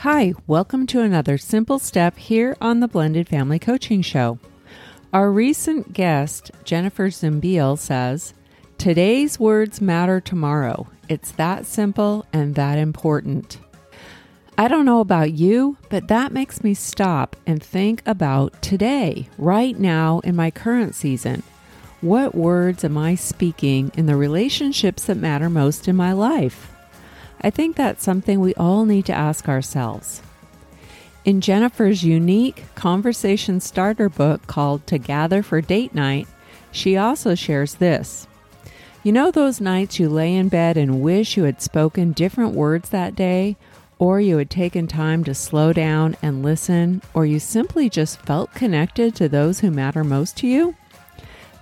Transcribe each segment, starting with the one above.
Hi, welcome to another simple step here on the Blended Family Coaching Show. Our recent guest, Jennifer Zumbiel, says, Today's words matter tomorrow. It's that simple and that important. I don't know about you, but that makes me stop and think about today, right now in my current season. What words am I speaking in the relationships that matter most in my life? I think that's something we all need to ask ourselves. In Jennifer's unique conversation starter book called To Gather for Date Night, she also shares this. You know those nights you lay in bed and wish you had spoken different words that day, or you had taken time to slow down and listen, or you simply just felt connected to those who matter most to you?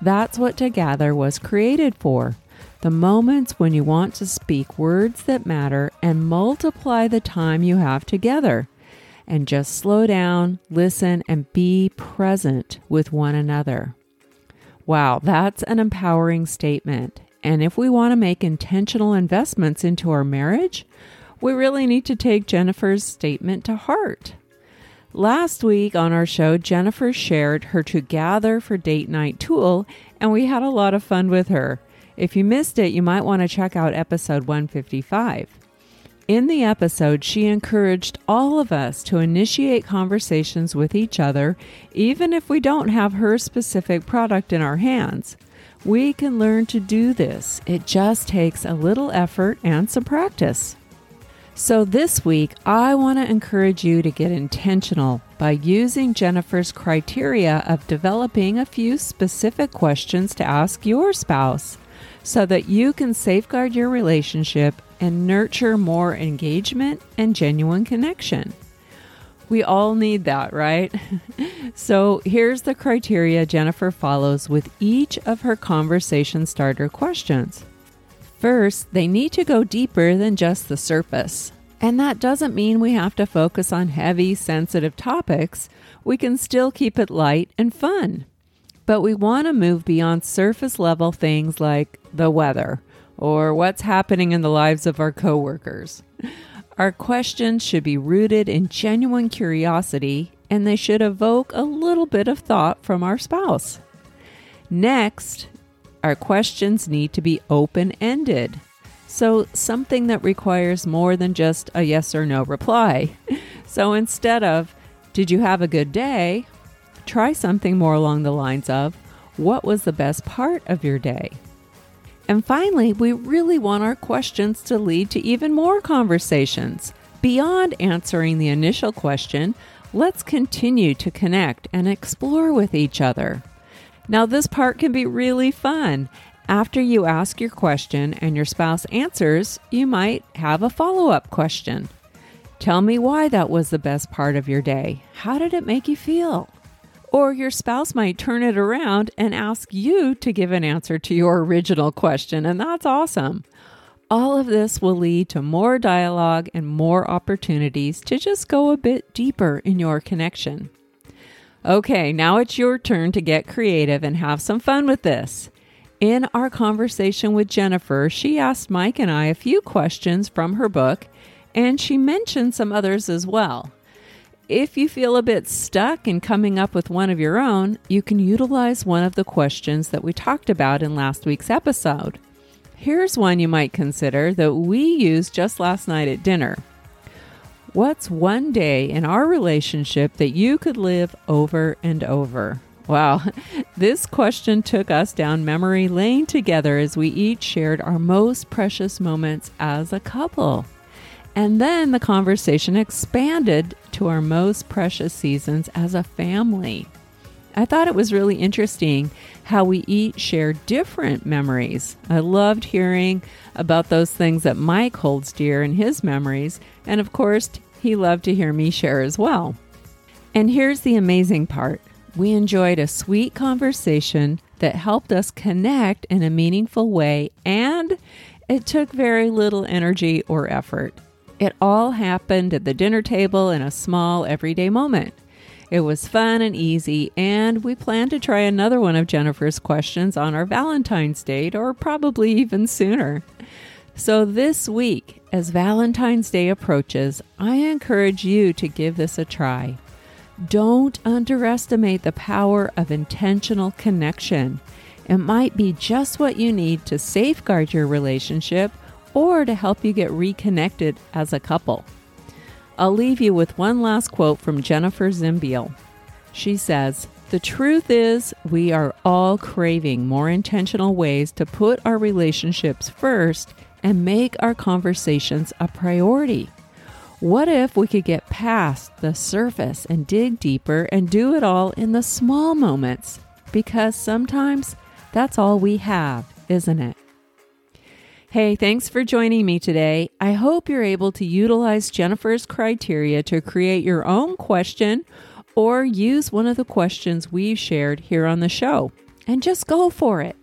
That's what To Gather was created for. The moments when you want to speak words that matter and multiply the time you have together. And just slow down, listen, and be present with one another. Wow, that's an empowering statement. And if we want to make intentional investments into our marriage, we really need to take Jennifer's statement to heart. Last week on our show, Jennifer shared her To Gather for Date Night tool, and we had a lot of fun with her. If you missed it, you might want to check out episode 155. In the episode, she encouraged all of us to initiate conversations with each other, even if we don't have her specific product in our hands. We can learn to do this. It just takes a little effort and some practice. So, this week, I want to encourage you to get intentional by using Jennifer's criteria of developing a few specific questions to ask your spouse so that you can safeguard your relationship and nurture more engagement and genuine connection. We all need that, right? so, here's the criteria Jennifer follows with each of her conversation starter questions. First, they need to go deeper than just the surface. And that doesn't mean we have to focus on heavy, sensitive topics. We can still keep it light and fun. But we want to move beyond surface level things like the weather or what's happening in the lives of our coworkers. Our questions should be rooted in genuine curiosity and they should evoke a little bit of thought from our spouse. Next, our questions need to be open ended. So, something that requires more than just a yes or no reply. So, instead of, Did you have a good day? try something more along the lines of, What was the best part of your day? And finally, we really want our questions to lead to even more conversations. Beyond answering the initial question, let's continue to connect and explore with each other. Now, this part can be really fun. After you ask your question and your spouse answers, you might have a follow up question. Tell me why that was the best part of your day. How did it make you feel? Or your spouse might turn it around and ask you to give an answer to your original question, and that's awesome. All of this will lead to more dialogue and more opportunities to just go a bit deeper in your connection. Okay, now it's your turn to get creative and have some fun with this. In our conversation with Jennifer, she asked Mike and I a few questions from her book, and she mentioned some others as well. If you feel a bit stuck in coming up with one of your own, you can utilize one of the questions that we talked about in last week's episode. Here's one you might consider that we used just last night at dinner. What's one day in our relationship that you could live over and over? Wow, this question took us down memory lane together as we each shared our most precious moments as a couple. And then the conversation expanded to our most precious seasons as a family. I thought it was really interesting how we each share different memories. I loved hearing about those things that Mike holds dear in his memories, and of course, he loved to hear me share as well. And here's the amazing part we enjoyed a sweet conversation that helped us connect in a meaningful way, and it took very little energy or effort. It all happened at the dinner table in a small, everyday moment. It was fun and easy, and we plan to try another one of Jennifer's questions on our Valentine's date or probably even sooner. So, this week, as Valentine's Day approaches, I encourage you to give this a try. Don't underestimate the power of intentional connection. It might be just what you need to safeguard your relationship or to help you get reconnected as a couple. I'll leave you with one last quote from Jennifer Zumbiel. She says, The truth is, we are all craving more intentional ways to put our relationships first and make our conversations a priority. What if we could get past the surface and dig deeper and do it all in the small moments? Because sometimes that's all we have, isn't it? Hey, thanks for joining me today. I hope you're able to utilize Jennifer's criteria to create your own question or use one of the questions we've shared here on the show and just go for it.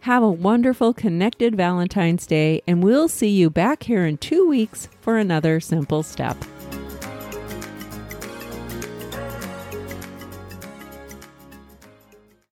Have a wonderful connected Valentine's Day, and we'll see you back here in two weeks for another simple step.